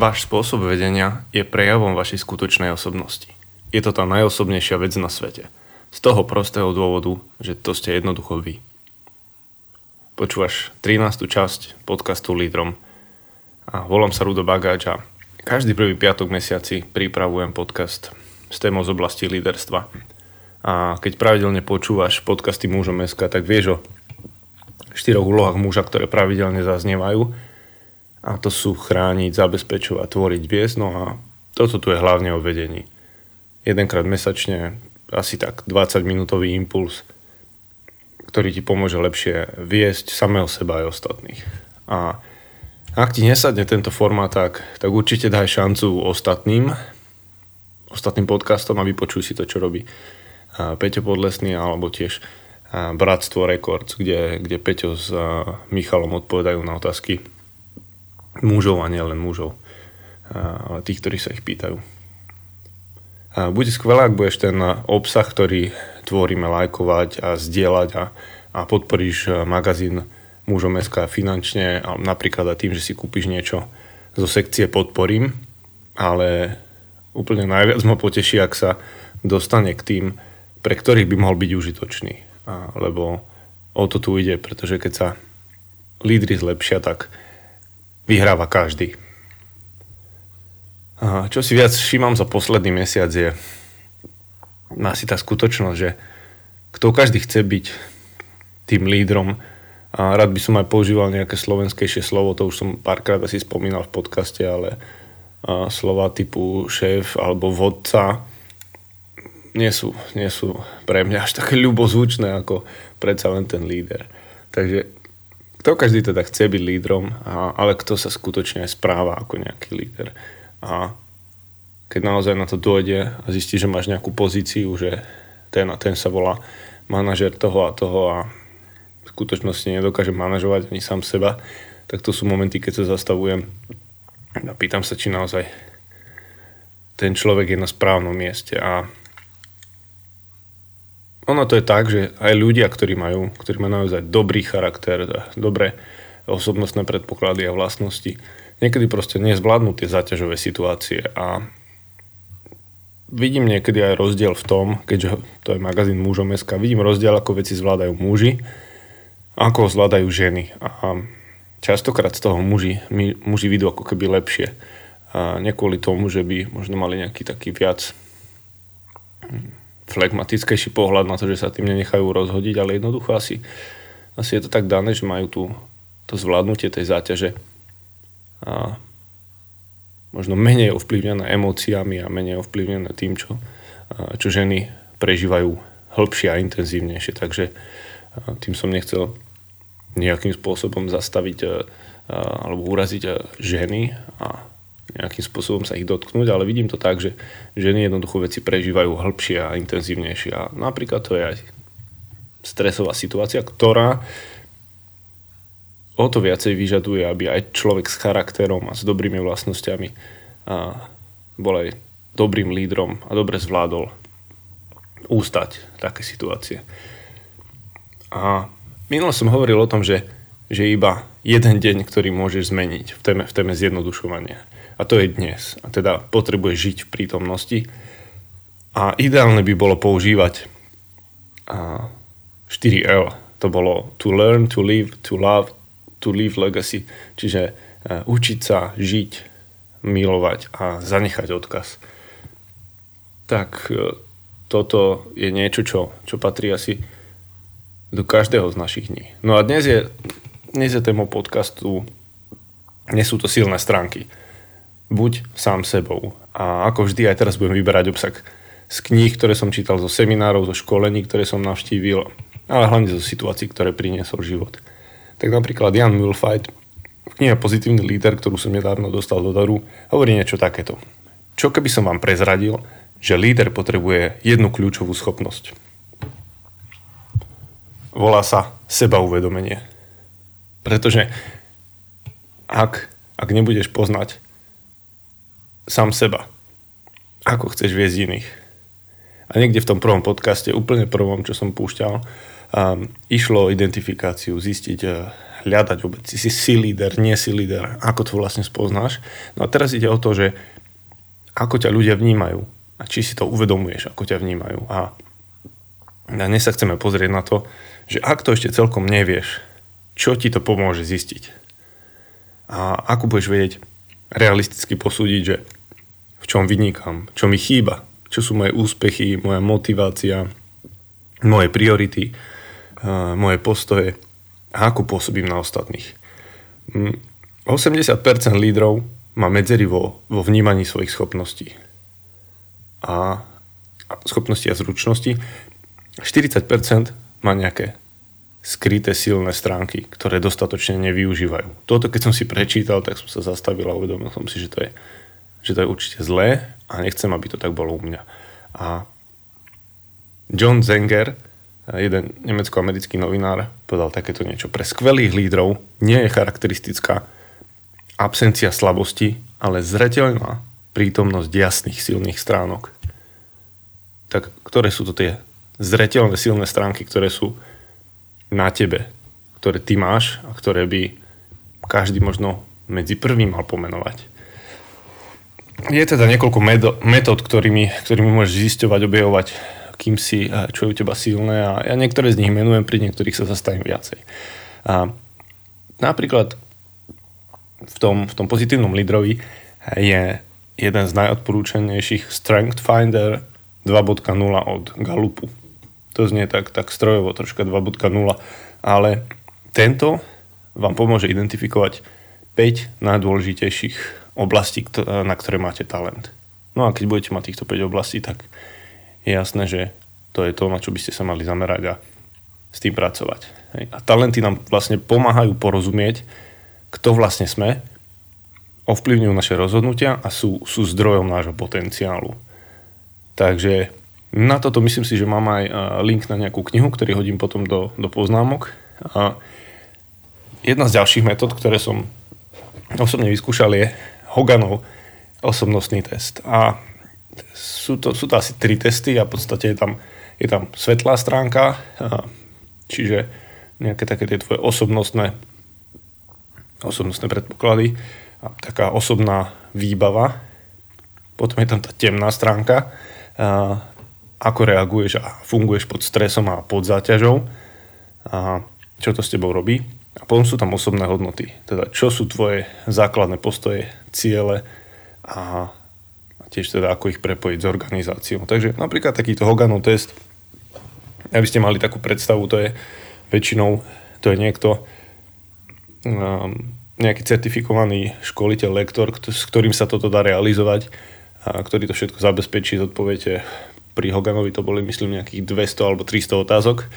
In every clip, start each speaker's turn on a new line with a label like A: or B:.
A: Váš spôsob vedenia je prejavom vašej skutočnej osobnosti. Je to tá najosobnejšia vec na svete. Z toho prostého dôvodu, že to ste jednoducho vy. Počúvaš 13. časť podcastu Lídrom a volám sa Rudo Bagáč a každý prvý piatok mesiaci pripravujem podcast s témou z oblasti líderstva. A keď pravidelne počúvaš podcasty Mužom SK, tak vieš o štyroch úlohách muža, ktoré pravidelne zaznievajú a to sú chrániť, zabezpečovať, tvoriť viesť. No a toto tu je hlavne o vedení. Jedenkrát mesačne asi tak 20 minútový impuls, ktorý ti pomôže lepšie viesť samého seba aj ostatných. A ak ti nesadne tento formát, tak, tak určite daj šancu ostatným, ostatným podcastom a vypočuj si to, čo robí Peťo Podlesný alebo tiež Bratstvo Records, kde, kde Peťo s Michalom odpovedajú na otázky mužov a nielen mužov, ale tých, ktorí sa ich pýtajú. A bude skvelé, ak budeš ten obsah, ktorý tvoríme, lajkovať a zdieľať a, a podporíš magazín mužom SK finančne, napríklad aj tým, že si kúpiš niečo zo sekcie podporím, ale úplne najviac ma poteší, ak sa dostane k tým, pre ktorých by mohol byť užitočný. A, lebo o to tu ide, pretože keď sa lídry zlepšia, tak vyhráva každý. A čo si viac všímam za posledný mesiac je asi tá skutočnosť, že kto každý chce byť tým lídrom a rád by som aj používal nejaké slovenskejšie slovo, to už som párkrát asi spomínal v podcaste, ale slova typu šéf alebo vodca nie sú, nie sú pre mňa až také ľubozvučné ako predsa len ten líder. Takže kto každý teda chce byť lídrom, a, ale kto sa skutočne správa ako nejaký líder. A keď naozaj na to dojde a zistí, že máš nejakú pozíciu, že ten a ten sa volá manažer toho a toho a v skutočnosti nedokáže manažovať ani sám seba, tak to sú momenty, keď sa zastavujem a pýtam sa, či naozaj ten človek je na správnom mieste a ono to je tak, že aj ľudia, ktorí majú, ktorí majú naozaj dobrý charakter, dobré osobnostné predpoklady a vlastnosti, niekedy proste nezvládnu tie záťažové situácie a vidím niekedy aj rozdiel v tom, keďže to je magazín mužom SK, vidím rozdiel, ako veci zvládajú muži, ako zvládajú ženy. A častokrát z toho muži, muži vidú ako keby lepšie. A nie kvôli tomu, že by možno mali nejaký taký viac flegmatickejší pohľad na to, že sa tým nenechajú rozhodiť, ale jednoducho asi, asi je to tak dané, že majú tu to zvládnutie tej záťaže a možno menej ovplyvnené emóciami a menej ovplyvnené tým, čo, čo ženy prežívajú hĺbšie a intenzívnejšie. Takže tým som nechcel nejakým spôsobom zastaviť alebo uraziť ženy a nejakým spôsobom sa ich dotknúť, ale vidím to tak, že ženy jednoducho veci prežívajú hĺbšie a intenzívnejšie. A napríklad to je aj stresová situácia, ktorá o to viacej vyžaduje, aby aj človek s charakterom a s dobrými vlastnosťami a bol aj dobrým lídrom a dobre zvládol ústať také situácie. A minule som hovoril o tom, že, že iba jeden deň, ktorý môžeš zmeniť v téme, v téme zjednodušovania a to je dnes. A teda potrebuje žiť v prítomnosti. A ideálne by bolo používať 4L. To bolo to learn, to live, to love, to leave legacy. Čiže učiť sa, žiť, milovať a zanechať odkaz. Tak e, toto je niečo, čo, čo patrí asi do každého z našich dní. No a dnes je, dnes je téma podcastu, nie sú to silné stránky buď sám sebou. A ako vždy aj teraz budem vyberať obsah z kníh, ktoré som čítal, zo seminárov, zo školení, ktoré som navštívil, ale hlavne zo situácií, ktoré priniesol život. Tak napríklad Jan Mulfight v knihe Pozitívny líder, ktorú som nedávno dostal do daru, hovorí niečo takéto. Čo keby som vám prezradil, že líder potrebuje jednu kľúčovú schopnosť. Volá sa sebauvedomenie. Pretože ak, ak nebudeš poznať sám seba. Ako chceš viesť iných. A niekde v tom prvom podcaste, úplne prvom, čo som púšťal, um, išlo o identifikáciu, zistiť, uh, hľadať vôbec, si si líder, nie si líder, ako to vlastne spoznáš. No a teraz ide o to, že ako ťa ľudia vnímajú a či si to uvedomuješ, ako ťa vnímajú. A dnes sa chceme pozrieť na to, že ak to ešte celkom nevieš, čo ti to pomôže zistiť. A ako budeš vedieť realisticky posúdiť, že v čom vynikám, čo mi chýba, čo sú moje úspechy, moja motivácia, moje priority, moje postoje a ako pôsobím na ostatných. 80% mm, lídrov má medzery vo, vo vnímaní svojich schopností a schopnosti a zručnosti. 40% má nejaké skryté silné stránky, ktoré dostatočne nevyužívajú. Toto keď som si prečítal, tak som sa zastavil a uvedomil som si, že to je, že to je určite zlé a nechcem, aby to tak bolo u mňa. A John Zenger, jeden nemecko-americký novinár, povedal takéto niečo. Pre skvelých lídrov nie je charakteristická absencia slabosti, ale zreteľná prítomnosť jasných silných stránok. Tak ktoré sú to tie zreteľné silné stránky, ktoré sú na tebe, ktoré ty máš a ktoré by každý možno medzi prvým mal pomenovať. Je teda niekoľko metód, ktorými, ktorými môžeš zisťovať, objavovať, kým si, čo je u teba silné a ja niektoré z nich menujem, pri niektorých sa zastavím viacej. A napríklad v tom, v tom pozitívnom lídrovi je jeden z najodporúčanejších Strength Finder 2.0 od Galupu. To znie tak, tak strojovo, troška 2.0, ale tento vám pomôže identifikovať 5 najdôležitejších oblastí, na ktoré máte talent. No a keď budete mať týchto 5 oblastí, tak je jasné, že to je to, na čo by ste sa mali zamerať a s tým pracovať. A talenty nám vlastne pomáhajú porozumieť, kto vlastne sme, ovplyvňujú naše rozhodnutia a sú, sú zdrojom nášho potenciálu. Takže na toto myslím si, že mám aj link na nejakú knihu, ktorý hodím potom do, do poznámok. A jedna z ďalších metód, ktoré som osobne vyskúšal, je Hoganov osobnostný test. A sú to, sú to asi tri testy a v podstate je tam, je tam svetlá stránka, čiže nejaké také tie tvoje osobnostné, osobnostné predpoklady a taká osobná výbava. Potom je tam tá temná stránka, ako reaguješ a funguješ pod stresom a pod záťažou a čo to s tebou robí. A potom sú tam osobné hodnoty, teda čo sú tvoje základné postoje, ciele a, tiež teda ako ich prepojiť s organizáciou. Takže napríklad takýto Hoganov test, aby ste mali takú predstavu, to je väčšinou, to je niekto, um, nejaký certifikovaný školiteľ, lektor, s ktorým sa toto dá realizovať a ktorý to všetko zabezpečí, zodpoviete pri Hoganovi to boli myslím nejakých 200 alebo 300 otázok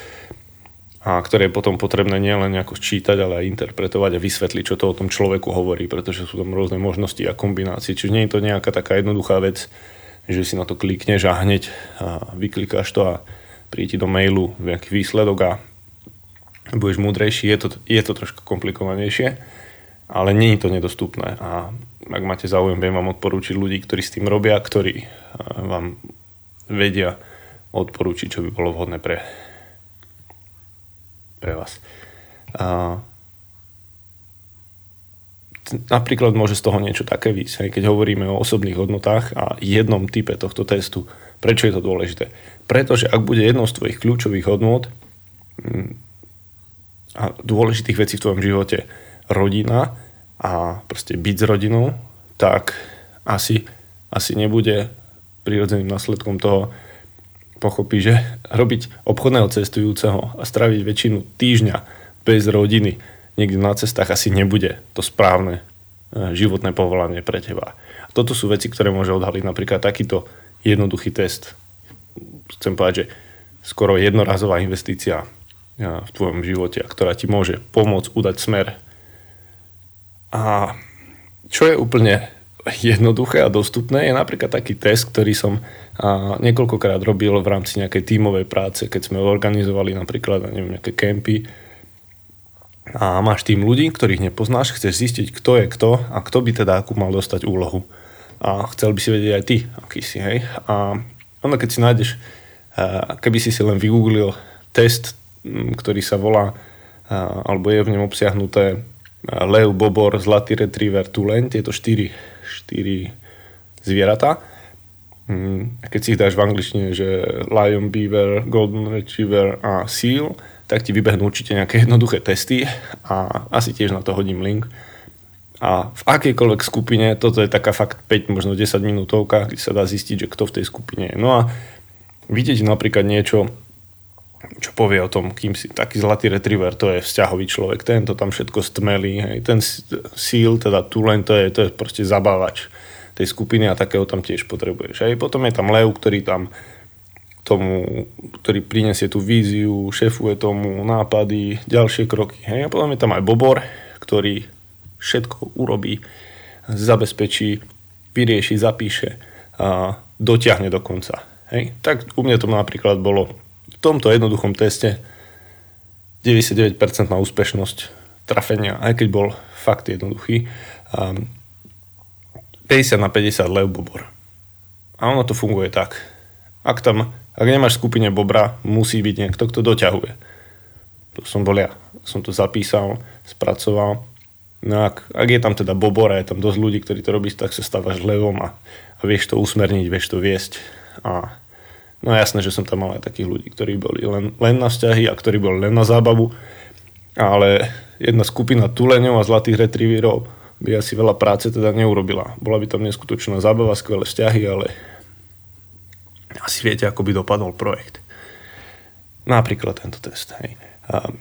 A: a ktoré je potom potrebné nielen nejako čítať, ale aj interpretovať a vysvetliť, čo to o tom človeku hovorí, pretože sú tam rôzne možnosti a kombinácie. Čiže nie je to nejaká taká jednoduchá vec, že si na to klikneš a hneď a vyklikáš to a príde do mailu nejaký výsledok a budeš múdrejší. Je to, je to trošku komplikovanejšie, ale nie je to nedostupné. A ak máte záujem, viem vám odporúčiť ľudí, ktorí s tým robia, ktorí vám vedia odporúčiť, čo by bolo vhodné pre, pre vás. A, napríklad môže z toho niečo také výsť, keď hovoríme o osobných hodnotách a jednom type tohto testu. Prečo je to dôležité? Pretože ak bude jednou z tvojich kľúčových hodnot mm, a dôležitých vecí v tvojom živote rodina a proste byť s rodinou, tak asi, asi nebude prirodzeným následkom toho pochopí, že robiť obchodného cestujúceho a straviť väčšinu týždňa bez rodiny niekde na cestách asi nebude to správne e, životné povolanie pre teba. Toto sú veci, ktoré môže odhaliť napríklad takýto jednoduchý test. Chcem povedať, že skoro jednorazová investícia e, v tvojom živote, ktorá ti môže pomôcť udať smer. A čo je úplne jednoduché a dostupné je napríklad taký test, ktorý som a, niekoľkokrát robil v rámci nejakej tímovej práce, keď sme organizovali napríklad neviem, nejaké kempy a máš tým ľudí, ktorých nepoznáš, chceš zistiť, kto je kto a kto by teda akú mal dostať úlohu. A chcel by si vedieť aj ty, aký si, hej. A ono, keď si nájdeš, keby si si len vygooglil test, ktorý sa volá alebo je v ňom obsiahnuté lev, bobor, zlatý retriever, tuleň, tieto štyri, zvieratá. Mm, keď si ich dáš v angličtine, že Lion, Beaver, Golden Retriever a Seal, tak ti vybehnú určite nejaké jednoduché testy a asi tiež na to hodím link. A v akejkoľvek skupine, toto je taká fakt 5, možno 10 minútovka, kde sa dá zistiť, že kto v tej skupine je. No a vidieť napríklad niečo, čo povie o tom, kým si taký zlatý retriever, to je vzťahový človek, ten to tam všetko stmelí, hej. ten síl, teda tuleň, to je, to je proste zabávač tej skupiny a takého tam tiež potrebuješ. Hej. Potom je tam lev, ktorý tam tomu, ktorý prinesie tú víziu, šefuje tomu nápady, ďalšie kroky. Hej. A potom je tam aj bobor, ktorý všetko urobí, zabezpečí, vyrieši, zapíše a dotiahne do konca. Hej. Tak u mňa to napríklad bolo tomto jednoduchom teste 99% na úspešnosť trafenia, aj keď bol fakt jednoduchý. 50 na 50 lev bobor. A ono to funguje tak. Ak tam, ak nemáš skupine bobra, musí byť niekto, kto doťahuje. To som bol ja. Som to zapísal, spracoval. No ak, ak je tam teda bobor a je tam dosť ľudí, ktorí to robí, tak sa stávaš levom a, a vieš to usmerniť, vieš to viesť. A no jasné, že som tam mal aj takých ľudí, ktorí boli len, len na vzťahy a ktorí boli len na zábavu. Ale jedna skupina tuleňov a zlatých retrieverov by asi veľa práce teda neurobila. Bola by tam neskutočná zábava, skvelé vzťahy, ale asi viete, ako by dopadol projekt. Napríklad tento test. Hej. A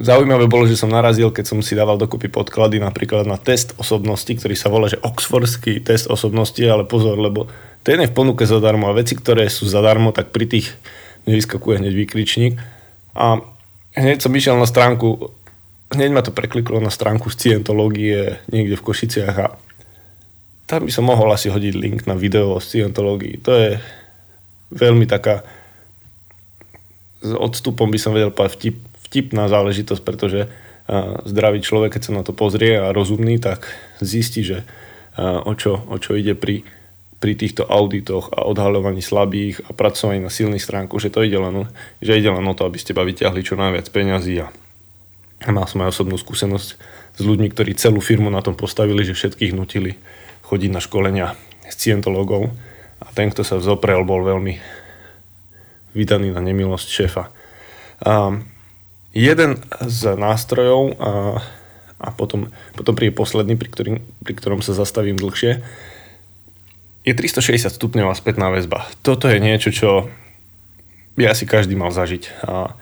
A: zaujímavé bolo, že som narazil, keď som si dával dokopy podklady napríklad na test osobnosti, ktorý sa volá, že Oxfordský test osobnosti, ale pozor, lebo ten je v ponuke zadarmo a veci, ktoré sú zadarmo, tak pri tých nevyskakuje hneď výkričník. A hneď som išiel na stránku hneď ma to prekliklo na stránku scientológie niekde v Košiciach a tam by som mohol asi hodiť link na video o scientológii. To je veľmi taká s odstupom by som vedel povedať vtip, vtipná záležitosť, pretože zdravý človek, keď sa na to pozrie a rozumný, tak zistí, že o čo, o čo ide pri, pri týchto auditoch a odhaľovaní slabých a pracovaní na silných stránku, že to ide len, že ide len o to, aby ste vyťahli čo najviac peňazí a Mal som aj osobnú skúsenosť s ľuďmi, ktorí celú firmu na tom postavili, že všetkých nutili chodiť na školenia s cientológov a ten, kto sa vzoprel, bol veľmi vydaný na nemilosť šéfa. A jeden z nástrojov a, a potom, potom príde posledný, pri, ktorým, pri ktorom sa zastavím dlhšie, je 360 stupňová spätná väzba. Toto je niečo, čo by asi každý mal zažiť. A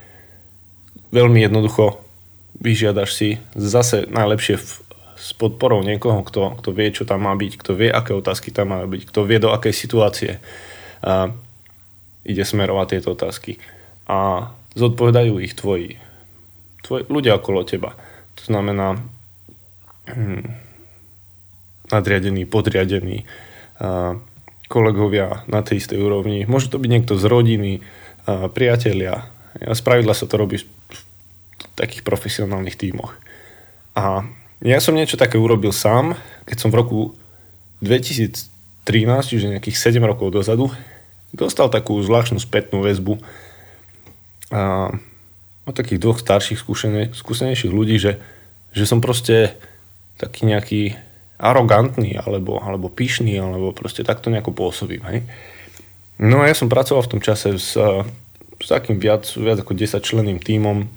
A: veľmi jednoducho vyžiadaš si zase najlepšie v, s podporou niekoho, kto, kto vie, čo tam má byť, kto vie, aké otázky tam má byť, kto vie, do akej situácie a ide smerovať tieto otázky. A zodpovedajú ich tvoji, tvoji ľudia okolo teba. To znamená hm, nadriadený, podriadený, kolegovia na tej istej úrovni. Môže to byť niekto z rodiny, priatelia. Ja spravidla sa to robí v takých profesionálnych tímoch. A ja som niečo také urobil sám, keď som v roku 2013, čiže nejakých 7 rokov dozadu, dostal takú zvláštnu spätnú väzbu od takých dvoch starších skúsenejších ľudí, že, že som proste taký nejaký arogantný alebo, alebo pyšný, alebo proste takto nejako pôsobím. Hej? No a ja som pracoval v tom čase s, s takým viac, viac ako 10 členným tímom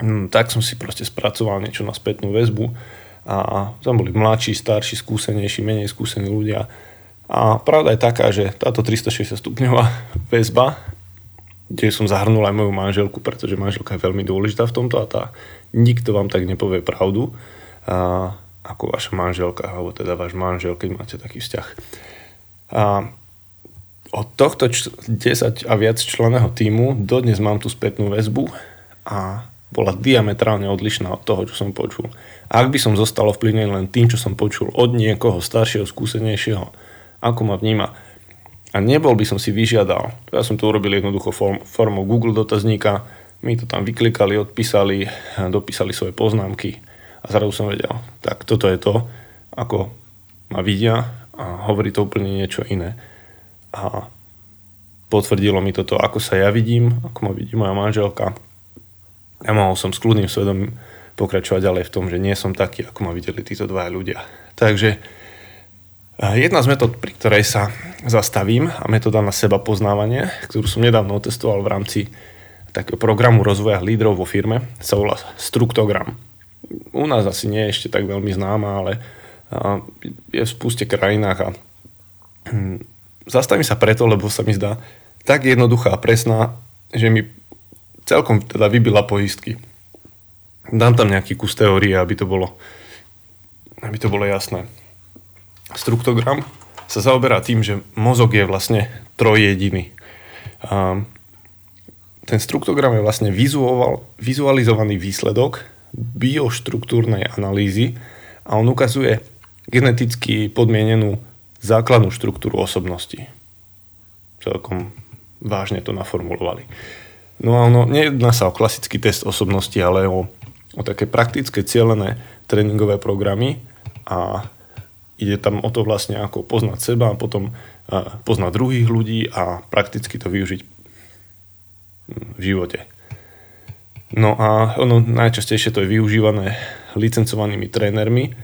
A: Hm, tak som si proste spracoval niečo na spätnú väzbu a tam boli mladší, starší, skúsenejší, menej skúsení ľudia. A pravda je taká, že táto 360 stupňová väzba, kde som zahrnul aj moju manželku, pretože manželka je veľmi dôležitá v tomto a tá nikto vám tak nepovie pravdu a, ako vaša manželka, alebo teda váš manžel, keď máte taký vzťah. A od tohto 10 a viac členého týmu dodnes mám tú spätnú väzbu a bola diametrálne odlišná od toho, čo som počul. Ak by som zostal ovplyvnený len tým, čo som počul od niekoho staršieho, skúsenejšieho, ako ma vníma, a nebol by som si vyžiadal, ja som to urobil jednoducho form, formou Google dotazníka, my to tam vyklikali, odpísali, dopísali svoje poznámky a zrazu som vedel, tak toto je to, ako ma vidia a hovorí to úplne niečo iné. A potvrdilo mi toto, ako sa ja vidím, ako ma vidí moja manželka, A mohol som s kľudným svedomím pokračovať ďalej v tom, že nie som taký, ako ma videli títo dvaja ľudia. Takže jedna z metód, pri ktorej sa zastavím a metóda na seba poznávanie, ktorú som nedávno otestoval v rámci takého programu rozvoja lídrov vo firme, sa volá Struktogram. U nás asi nie je ešte tak veľmi známa, ale je v spúste krajinách a hm, zastavím sa preto, lebo sa mi zdá tak jednoduchá a presná, že mi celkom teda vybila poistky dám tam nejaký kus teórie, aby to bolo, aby to bolo jasné. Struktogram sa zaoberá tým, že mozog je vlastne trojjediný. Ten struktogram je vlastne vizual, vizualizovaný výsledok bioštruktúrnej analýzy a on ukazuje geneticky podmienenú základnú štruktúru osobnosti. Celkom vážne to naformulovali. No a ono, nejedná sa o klasický test osobnosti, ale o o také praktické cieľené tréningové programy a ide tam o to vlastne ako poznať seba a potom poznať druhých ľudí a prakticky to využiť v živote. No a ono najčastejšie to je využívané licencovanými trénermi,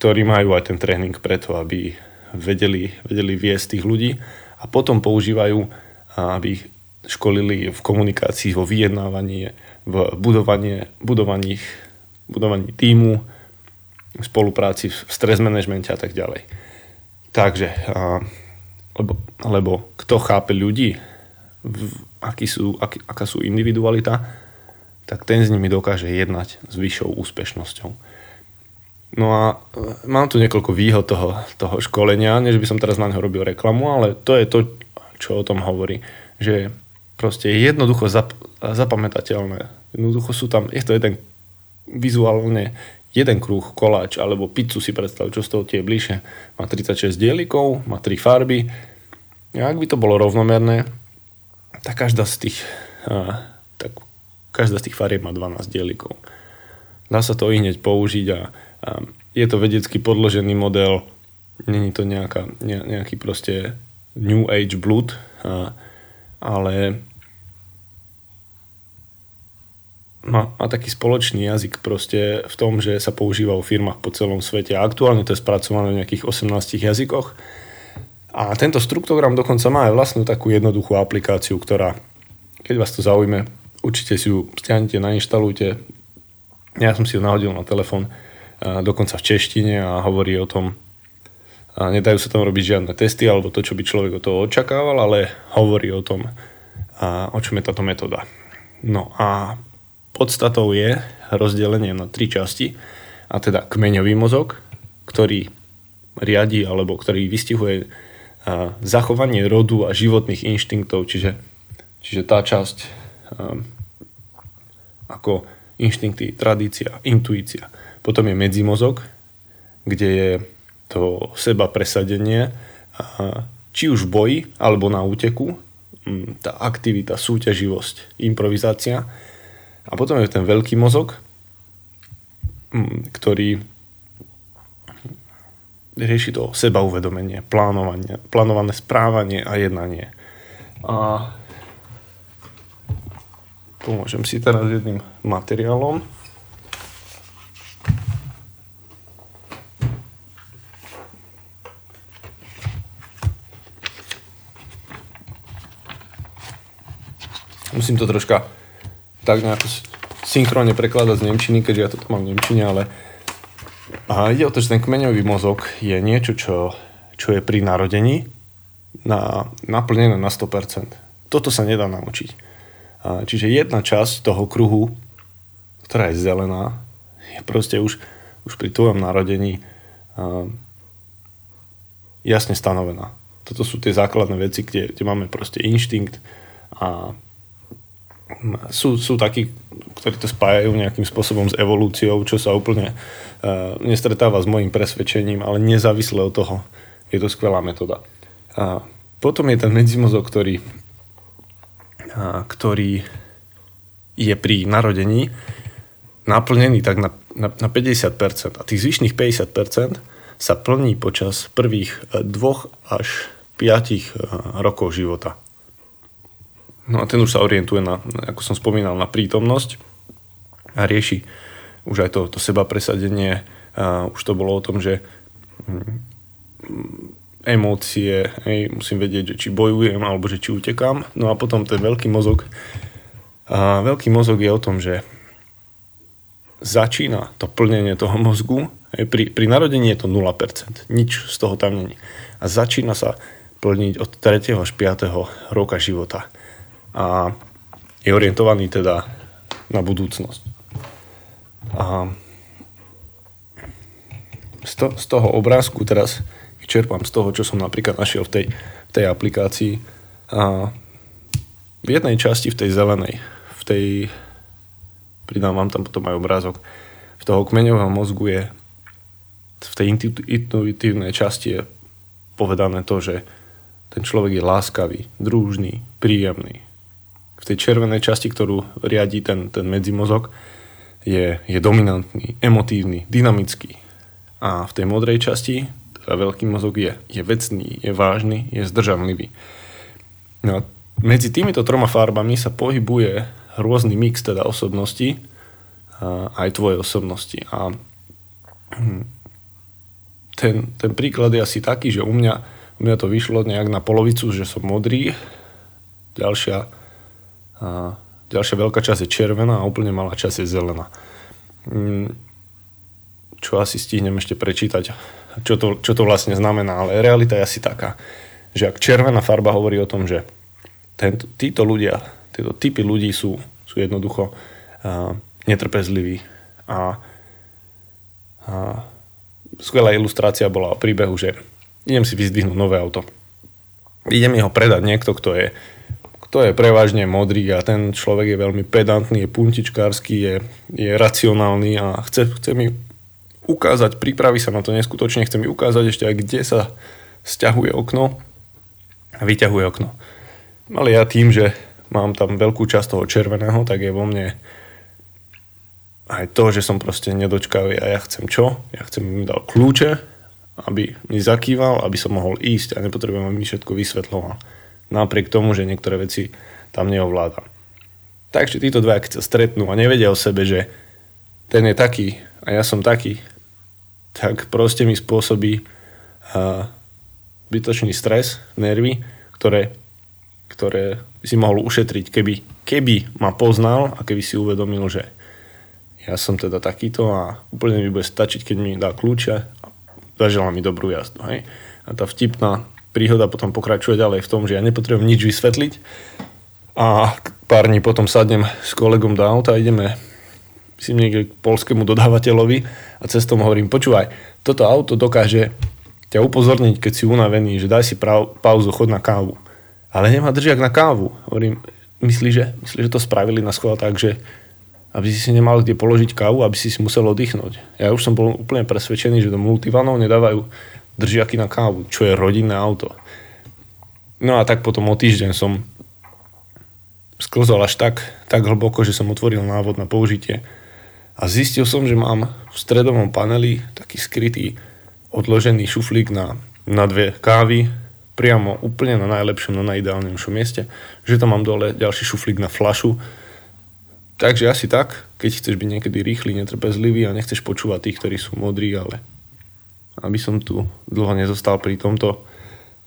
A: ktorí majú aj ten tréning preto, aby vedeli, vedeli viesť tých ľudí a potom používajú, aby školili v komunikácii, vo vyjednávaní, v budovaní, budovaní, budovaní týmu, v spolupráci, v stres manažmente a tak ďalej. Takže, lebo, lebo kto chápe ľudí, aký sú, aký, aká sú individualita, tak ten s nimi dokáže jednať s vyššou úspešnosťou. No a e, mám tu niekoľko výhod toho, toho školenia, než by som teraz na neho robil reklamu, ale to je to, čo o tom hovorí, že proste je jednoducho zap, zapamätateľné. Jednoducho sú tam, je to jeden vizuálne jeden kruh, koláč alebo pizzu si predstav, čo z toho tie bližšie. Má 36 dielikov, má 3 farby. A ak by to bolo rovnomerné, tak každá z tých, a, tak každá z tých farieb má 12 dielikov. Dá sa to i hneď použiť a, a je to vedecky podložený model, není to nejaká, ne, nejaký proste New Age blood, a, ale má, má taký spoločný jazyk proste v tom, že sa používa v firmách po celom svete. A aktuálne to je spracované v nejakých 18 jazykoch. A tento struktogram dokonca má aj vlastnú takú jednoduchú aplikáciu, ktorá, keď vás to zaujme, určite si ju stiahnete, nainštalujte. Ja som si ju nahodil na telefón, dokonca v češtine a hovorí o tom, a nedajú sa tam robiť žiadne testy alebo to, čo by človek od toho očakával, ale hovorí o tom, a o čom je táto metóda. No a podstatou je rozdelenie na tri časti, a teda kmeňový mozog, ktorý riadi alebo ktorý vystihuje zachovanie rodu a životných inštinktov, čiže, čiže tá časť ako inštinkty, tradícia, intuícia. Potom je medzimozog, kde je to seba presadenie, či už v boji alebo na úteku, tá aktivita, súťaživosť, improvizácia. A potom je ten veľký mozog, ktorý rieši to seba uvedomenie, plánovanie, plánované správanie a jednanie. A pomôžem si teraz jedným materiálom. musím to troška tak nejako synchronne prekladať z Nemčiny, keďže ja toto mám v Nemčine, ale a ide o to, že ten kmeňový mozog je niečo, čo, čo je pri narodení na, naplnené na 100%. Toto sa nedá naučiť. Čiže jedna časť toho kruhu, ktorá je zelená, je proste už, už pri tvojom narodení jasne stanovená. Toto sú tie základné veci, kde, kde máme proste inštinkt a sú, sú takí, ktorí to spájajú nejakým spôsobom s evolúciou, čo sa úplne uh, nestretáva s môjim presvedčením, ale nezávisle od toho je to skvelá metóda. A potom je ten medzimozog, ktorý, ktorý je pri narodení naplnený tak na, na, na 50% a tých zvyšných 50% sa plní počas prvých e, dvoch až 5 e, rokov života. No a ten už sa orientuje na, ako som spomínal, na prítomnosť a rieši už aj to, to seba presadenie. Už to bolo o tom, že mm, emócie, hej, musím vedieť, že či bojujem alebo že či utekám. No a potom ten veľký mozog. A veľký mozog je o tom, že začína to plnenie toho mozgu, hej, pri, pri narodení je to 0%, nič z toho tam není. A začína sa plniť od 3. až 5. roka života. A je orientovaný teda na budúcnosť. A z, to, z toho obrázku teraz čerpám z toho, čo som napríklad našiel v tej, v tej aplikácii. A v jednej časti, v tej zelenej, v tej, pridám vám tam potom aj obrázok, v toho kmeňového mozgu je v tej intuitívnej časti je povedané to, že ten človek je láskavý, družný, príjemný. V tej červenej časti, ktorú riadí ten, ten medzimozog, je, je dominantný, emotívny, dynamický. A v tej modrej časti teda veľký mozog je, je vecný, je vážny, je zdržanlivý. No medzi týmito troma farbami sa pohybuje rôzny mix teda osobností, a aj tvojej osobnosti. A hm, ten, ten príklad je asi taký, že u mňa, u mňa to vyšlo nejak na polovicu, že som modrý, ďalšia, a, ďalšia veľká časť je červená a úplne malá časť je zelená. Hm, čo asi stihnem ešte prečítať čo to, čo to vlastne znamená, ale realita je asi taká, že ak červená farba hovorí o tom, že tento, títo ľudia, títo typy ľudí sú, sú jednoducho uh, netrpezliví a, a skvelá ilustrácia bola o príbehu, že idem si vyzdvihnúť nové auto. Idem ho predať niekto, kto je, kto je prevažne modrý a ten človek je veľmi pedantný, je puntičkársky, je, je racionálny a chce, chce mi ukázať, pripraví sa na to neskutočne, chce mi ukázať ešte aj kde sa stiahuje okno a vyťahuje okno. Ale ja tým, že mám tam veľkú časť toho červeného, tak je vo mne aj to, že som proste nedočkavý a ja chcem čo? Ja chcem, aby mi dal kľúče, aby mi zakýval, aby som mohol ísť a nepotrebujem, aby mi všetko vysvetloval. Napriek tomu, že niektoré veci tam neovládam. Takže títo dva, keď sa stretnú a nevedia o sebe, že ten je taký a ja som taký, tak proste mi spôsobí uh, bytočný stres, nervy, ktoré, ktoré si mohol ušetriť, keby, keby ma poznal a keby si uvedomil, že ja som teda takýto a úplne mi bude stačiť, keď mi dá kľúče a zažila mi dobrú jazdu. Hej? A tá vtipná príhoda potom pokračuje ďalej v tom, že ja nepotrebujem nič vysvetliť a pár dní potom sadnem s kolegom do auta a ideme si niekde k polskému dodávateľovi a cestom hovorím, počúvaj, toto auto dokáže ťa upozorniť, keď si unavený, že daj si prav, pauzu, chod na kávu. Ale nemá držiak na kávu. Hovorím, myslíš, že, myslí, že to spravili na schvál tak, že aby si si nemal kde položiť kávu, aby si si musel oddychnúť. Ja už som bol úplne presvedčený, že do multivanov nedávajú držiaky na kávu, čo je rodinné auto. No a tak potom o týždeň som sklzol až tak, tak hlboko, že som otvoril návod na použitie a zistil som, že mám v stredovom paneli taký skrytý odložený šuflík na, na dve kávy, priamo úplne na najlepšom, na najideálnejšom mieste, že tam mám dole ďalší šuflík na flašu. Takže asi tak, keď chceš byť niekedy rýchly, netrpezlivý a nechceš počúvať tých, ktorí sú modrí, ale aby som tu dlho nezostal pri tomto.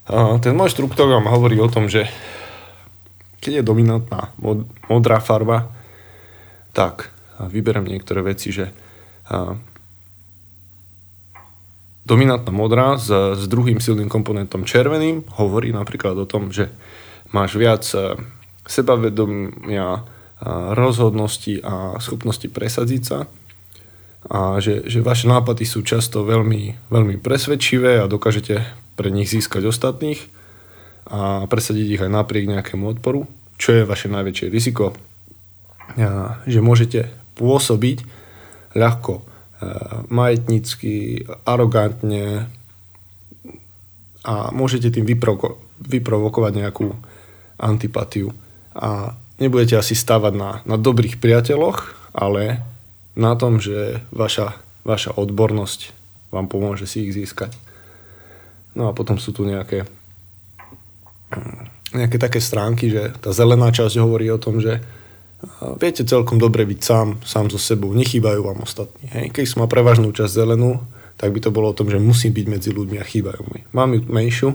A: A ten môj štruktúr vám hovorí o tom, že keď je dominantná mod, modrá farba, tak vyberiem niektoré veci, že dominantná modrá s, s druhým silným komponentom červeným hovorí napríklad o tom, že máš viac sebavedomia, rozhodnosti a schopnosti presadiť sa a že, že vaše nápady sú často veľmi, veľmi presvedčivé a dokážete pre nich získať ostatných a presadiť ich aj napriek nejakému odporu, čo je vaše najväčšie riziko. A, že môžete pôsobiť ľahko e, majetnícky, arogantne a môžete tým vyproko- vyprovokovať nejakú antipatiu. A nebudete asi stavať na, na dobrých priateľoch, ale na tom, že vaša, vaša odbornosť vám pomôže si ich získať. No a potom sú tu nejaké, nejaké také stránky, že tá zelená časť hovorí o tom, že
B: viete celkom dobre byť sám, sám so sebou, nechýbajú vám ostatní. Hej. Keď som má prevažnú časť zelenú, tak by to bolo o tom, že musím byť medzi ľuďmi a chýbajú mi. Mám ju menšiu,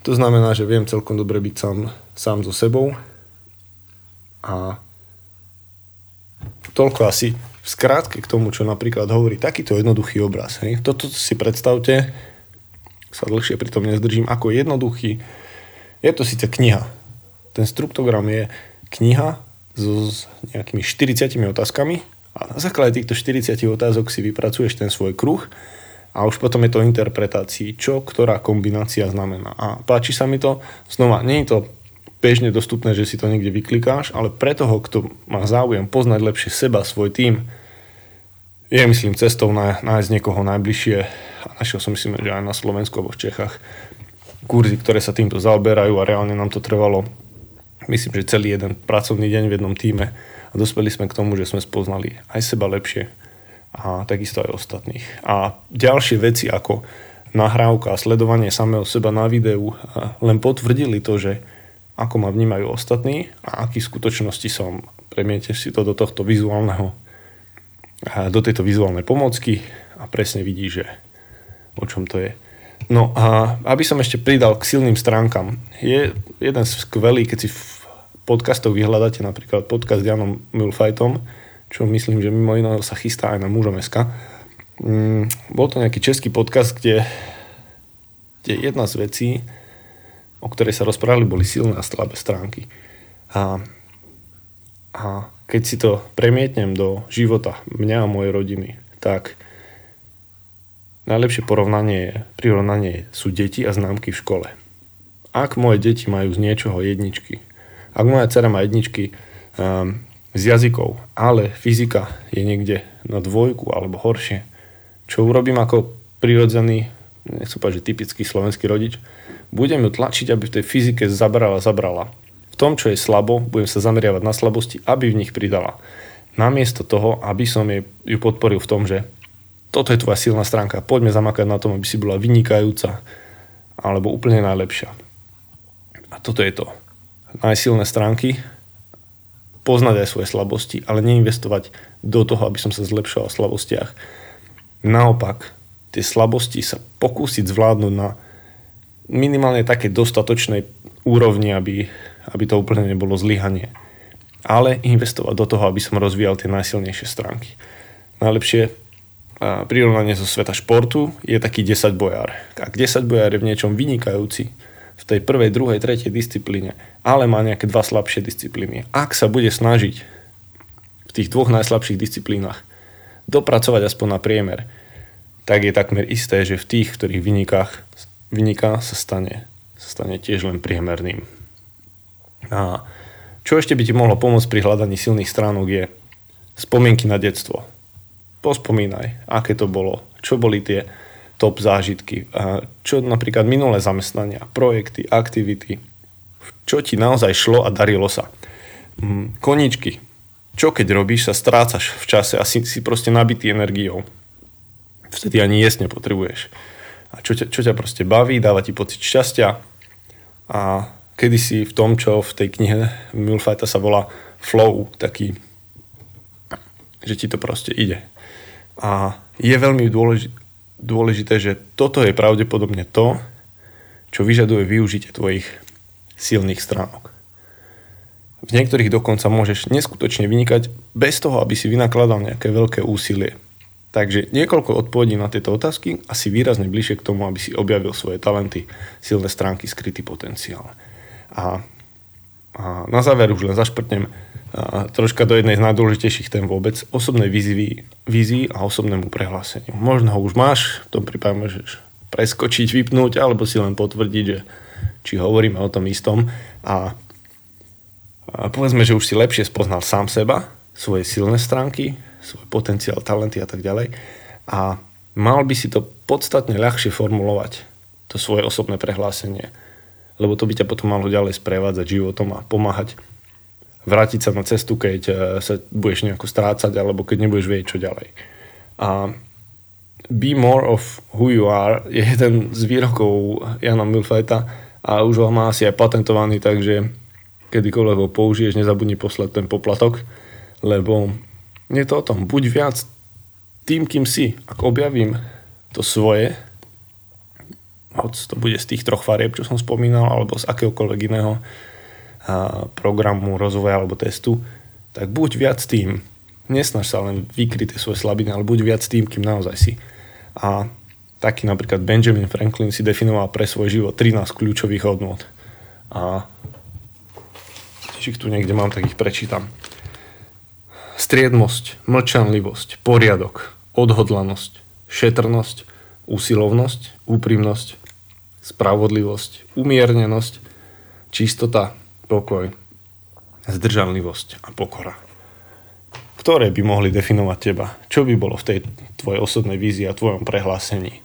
B: to znamená, že viem celkom dobre byť sám, sám so sebou a toľko asi v skrátke k tomu, čo napríklad hovorí takýto jednoduchý obraz. Hej. Toto si predstavte, sa dlhšie pri tom nezdržím, ako jednoduchý. Je to síce kniha. Ten struktogram je kniha so, s nejakými 40 otázkami a na základe týchto 40 otázok si vypracuješ ten svoj kruh a už potom je to interpretácii, čo ktorá kombinácia znamená. A páči sa mi to, znova, nie je to bežne dostupné, že si to niekde vyklikáš, ale pre toho, kto má záujem poznať lepšie seba, svoj tým, je myslím cestou na, nájsť niekoho najbližšie a našiel som myslím, že aj na Slovensku alebo v Čechách kurzy, ktoré sa týmto zaoberajú a reálne nám to trvalo myslím, že celý jeden pracovný deň v jednom týme a dospeli sme k tomu, že sme spoznali aj seba lepšie a takisto aj ostatných. A ďalšie veci ako nahrávka a sledovanie samého seba na videu len potvrdili to, že ako ma vnímajú ostatní a aký skutočnosti som. Premiete si to do tohto vizuálneho do tejto vizuálnej pomocky a presne vidí, že o čom to je. No a aby som ešte pridal k silným stránkam, je jeden skvelý, keď si v podcastoch vyhľadáte napríklad podcast s Janom Mulfajtom, čo myslím, že mimo iného sa chystá aj na mužom SK. Mm, bol to nejaký český podcast, kde, kde jedna z vecí, o ktorej sa rozprávali, boli silné a slabé stránky. A, a keď si to premietnem do života mňa a mojej rodiny, tak najlepšie porovnanie, prirovnanie sú deti a známky v škole. Ak moje deti majú z niečoho jedničky, ak moja dcera má jedničky, um, z jazykov, ale fyzika je niekde na dvojku alebo horšie, čo urobím ako prirodzený, nechcem povedať, že typický slovenský rodič, budem ju tlačiť, aby v tej fyzike zabrala, zabrala. V tom, čo je slabo, budem sa zameriavať na slabosti, aby v nich pridala. Namiesto toho, aby som ju podporil v tom, že toto je tvoja silná stránka, poďme zamakať na tom, aby si bola vynikajúca alebo úplne najlepšia. A toto je to. Najsilné stránky poznať aj svoje slabosti, ale neinvestovať do toho, aby som sa zlepšoval v slabostiach. Naopak, tie slabosti sa pokúsiť zvládnuť na minimálne také dostatočnej úrovni, aby, aby to úplne nebolo zlyhanie. Ale investovať do toho, aby som rozvíjal tie najsilnejšie stránky. Najlepšie prirovnanie zo sveta športu je taký 10 bojár. Ak 10 bojár je v niečom vynikajúci, v tej prvej, druhej, tretej disciplíne, ale má nejaké dva slabšie disciplíny. Ak sa bude snažiť v tých dvoch najslabších disciplínach dopracovať aspoň na priemer, tak je takmer isté, že v tých, ktorých vynikách, vyniká, sa stane, sa stane tiež len priemerným. A čo ešte by ti mohlo pomôcť pri hľadaní silných stránok je spomienky na detstvo. Pospomínaj, aké to bolo, čo boli tie top zážitky. Čo napríklad minulé zamestnania, projekty, aktivity, čo ti naozaj šlo a darilo sa. Mm, koničky. Čo keď robíš, sa strácaš v čase a si, si proste nabitý energiou. Vtedy ani jesť nepotrebuješ. A čo ťa, čo ťa proste baví, dáva ti pocit šťastia. A kedysi v tom, čo v tej knihe Milfajta sa volá flow, taký, že ti to proste ide. A je veľmi dôležité, dôležité, že toto je pravdepodobne to, čo vyžaduje využitie tvojich silných stránok. V niektorých dokonca môžeš neskutočne vynikať bez toho, aby si vynakladal nejaké veľké úsilie. Takže niekoľko odpovedí na tieto otázky a si výrazne bližšie k tomu, aby si objavil svoje talenty, silné stránky, skrytý potenciál. A, a na záver už len zašprtnem troška do jednej z najdôležitejších tém vôbec, osobnej vízii, vízii a osobnému prehláseniu. Možno ho už máš, v tom prípade môžeš preskočiť, vypnúť, alebo si len potvrdiť, že či hovoríme o tom istom. A, a povedzme, že už si lepšie spoznal sám seba, svoje silné stránky, svoj potenciál, talenty a tak ďalej. A mal by si to podstatne ľahšie formulovať, to svoje osobné prehlásenie. Lebo to by ťa potom malo ďalej sprevádzať životom a pomáhať vrátiť sa na cestu, keď eh, sa budeš nejako strácať alebo keď nebudeš vedieť, čo ďalej. A Be more of who you are je jeden z výrokov Jana Milfajta a už ho má asi aj patentovaný, takže kedykoľvek ho použiješ, nezabudni poslať ten poplatok, lebo je to o tom, buď viac tým, kým si. Ak objavím to svoje, hoď to bude z tých troch farieb, čo som spomínal, alebo z akéhokoľvek iného programu rozvoja alebo testu, tak buď viac tým, nesnaž sa len vykryť svoje slabiny, ale buď viac tým, kým naozaj si. A taký napríklad Benjamin Franklin si definoval pre svoj život 13 kľúčových hodnot. A tiež ich tu niekde mám, tak ich prečítam. Striednosť, mlčanlivosť, poriadok, odhodlanosť, šetrnosť, úsilovnosť, úprimnosť, spravodlivosť, umiernenosť, čistota, pokoj, zdržanlivosť a pokora. Ktoré by mohli definovať teba? Čo by bolo v tej tvojej osobnej vízii a tvojom prehlásení?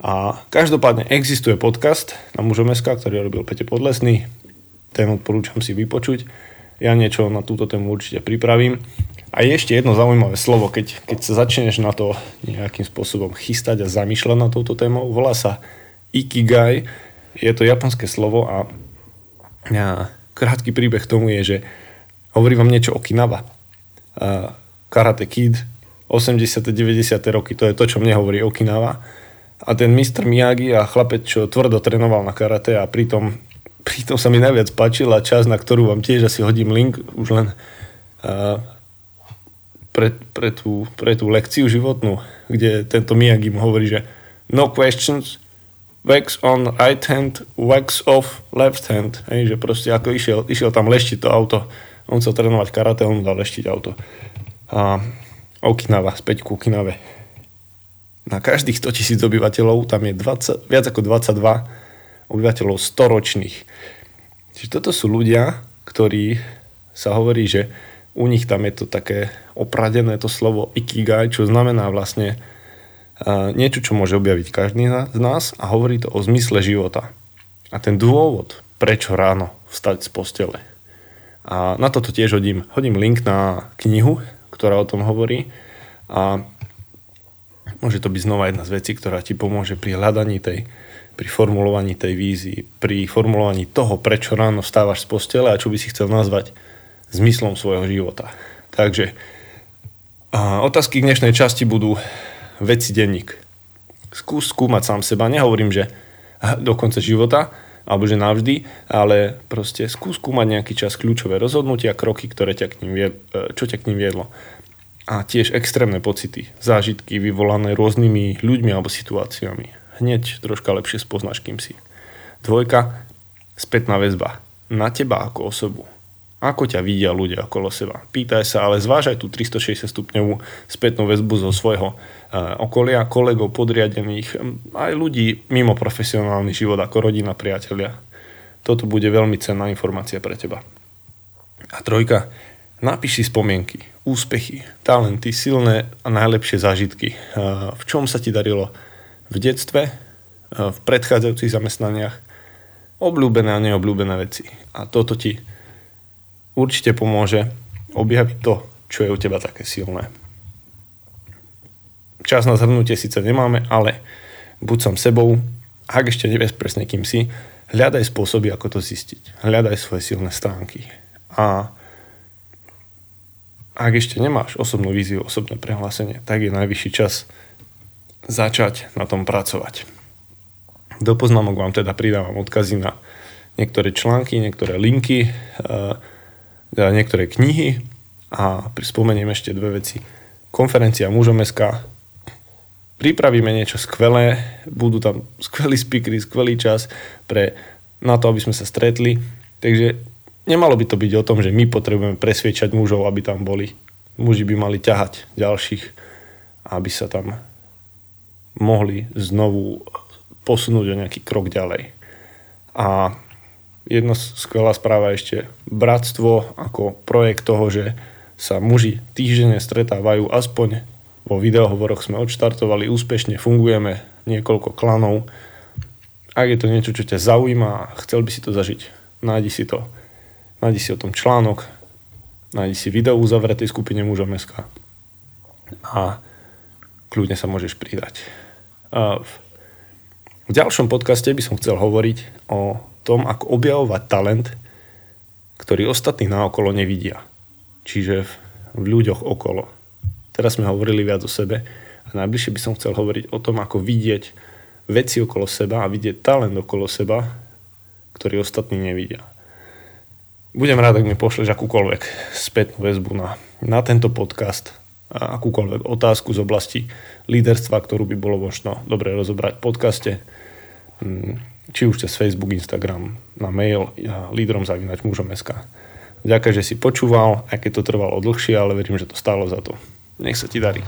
B: A každopádne existuje podcast na mužom.sk, ktorý robil Pete Podlesný. Ten odporúčam si vypočuť. Ja niečo na túto tému určite pripravím. A ešte jedno zaujímavé slovo, keď, keď sa začneš na to nejakým spôsobom chystať a zamýšľať na touto témou, volá sa Ikigai. Je to japonské slovo a, a krátky príbeh tomu je, že hovorí vám niečo o Okinawa. Uh, Karate Kid, 80. 90. roky, to je to, čo mne hovorí Okinawa. A ten Mr. Miyagi a chlapec, čo tvrdo trénoval na karate a pritom, pritom sa mi najviac páčila časť, na ktorú vám tiež asi hodím link, už len uh, pre, pre, tú, pre tú lekciu životnú, kde tento Miyagi mu hovorí, že no questions, wax on right hand, wax off left hand. Hej, že proste ako išiel, išiel tam leštiť to auto. On chcel trénovať karate, on dal leštiť auto. A Okinawa, späť ku Okinave. Na každých 100 tisíc obyvateľov tam je 20, viac ako 22 obyvateľov storočných. Čiže toto sú ľudia, ktorí sa hovorí, že u nich tam je to také opradené to slovo ikigai, čo znamená vlastne niečo, čo môže objaviť každý z nás a hovorí to o zmysle života. A ten dôvod, prečo ráno vstať z postele. A na toto tiež hodím, hodím link na knihu, ktorá o tom hovorí a môže to byť znova jedna z vecí, ktorá ti pomôže pri hľadaní tej, pri formulovaní tej vízii, pri formulovaní toho, prečo ráno vstávaš z postele a čo by si chcel nazvať zmyslom svojho života. Takže a otázky k dnešnej časti budú veci denník. Skús skúmať sám seba, nehovorím, že do konca života, alebo že navždy, ale proste skús skúmať nejaký čas kľúčové rozhodnutia, kroky, ktoré ťa k ním vied, e, čo ťa k ním viedlo. A tiež extrémne pocity, zážitky vyvolané rôznymi ľuďmi alebo situáciami. Hneď troška lepšie spoznáš, kým si. Dvojka, spätná väzba. Na teba ako osobu ako ťa vidia ľudia okolo seba. Pýtaj sa, ale zvážaj tú 360 stupňovú spätnú väzbu zo svojho eh, okolia, kolegov, podriadených, aj ľudí mimo profesionálny život ako rodina, priatelia. Toto bude veľmi cenná informácia pre teba. A trojka, napíš si spomienky, úspechy, talenty, silné a najlepšie zážitky. Eh, v čom sa ti darilo v detstve, eh, v predchádzajúcich zamestnaniach, obľúbené a neobľúbené veci. A toto ti určite pomôže objaviť to, čo je u teba také silné. Čas na zhrnutie síce nemáme, ale buď som sebou, ak ešte nevieš presne kým si, hľadaj spôsoby, ako to zistiť. Hľadaj svoje silné stránky. A ak ešte nemáš osobnú víziu, osobné prehlásenie, tak je najvyšší čas začať na tom pracovať. Do poznámok vám teda pridávam odkazy na niektoré články, niektoré linky, teda niektoré knihy a spomeniem ešte dve veci. Konferencia mužom SK. Pripravíme niečo skvelé, budú tam skvelí speakery, skvelý čas pre, na to, aby sme sa stretli. Takže nemalo by to byť o tom, že my potrebujeme presviečať mužov, aby tam boli. Muži by mali ťahať ďalších, aby sa tam mohli znovu posunúť o nejaký krok ďalej. A jedna skvelá správa ešte. Bratstvo ako projekt toho, že sa muži týždenne stretávajú, aspoň vo videohovoroch sme odštartovali, úspešne fungujeme, niekoľko klanov. Ak je to niečo, čo ťa zaujíma a chcel by si to zažiť, nájdi si to. Nájdi si o tom článok, nájdi si video uzavretej skupine mužom SK a kľudne sa môžeš pridať. V ďalšom podcaste by som chcel hovoriť o tom, ako objavovať talent ktorý ostatní naokolo nevidia. Čiže v, ľuďoch okolo. Teraz sme hovorili viac o sebe a najbližšie by som chcel hovoriť o tom, ako vidieť veci okolo seba a vidieť talent okolo seba, ktorý ostatní nevidia. Budem rád, ak mi pošleš akúkoľvek spätnú väzbu na, na tento podcast a akúkoľvek otázku z oblasti líderstva, ktorú by bolo možno dobre rozobrať v podcaste, mm, či už cez Facebook, Instagram, na mail lídrom zavínať mužom.sk. Ďakujem, že si počúval, aj to trvalo dlhšie, ale verím, že to stálo za to. Nech sa ti darí.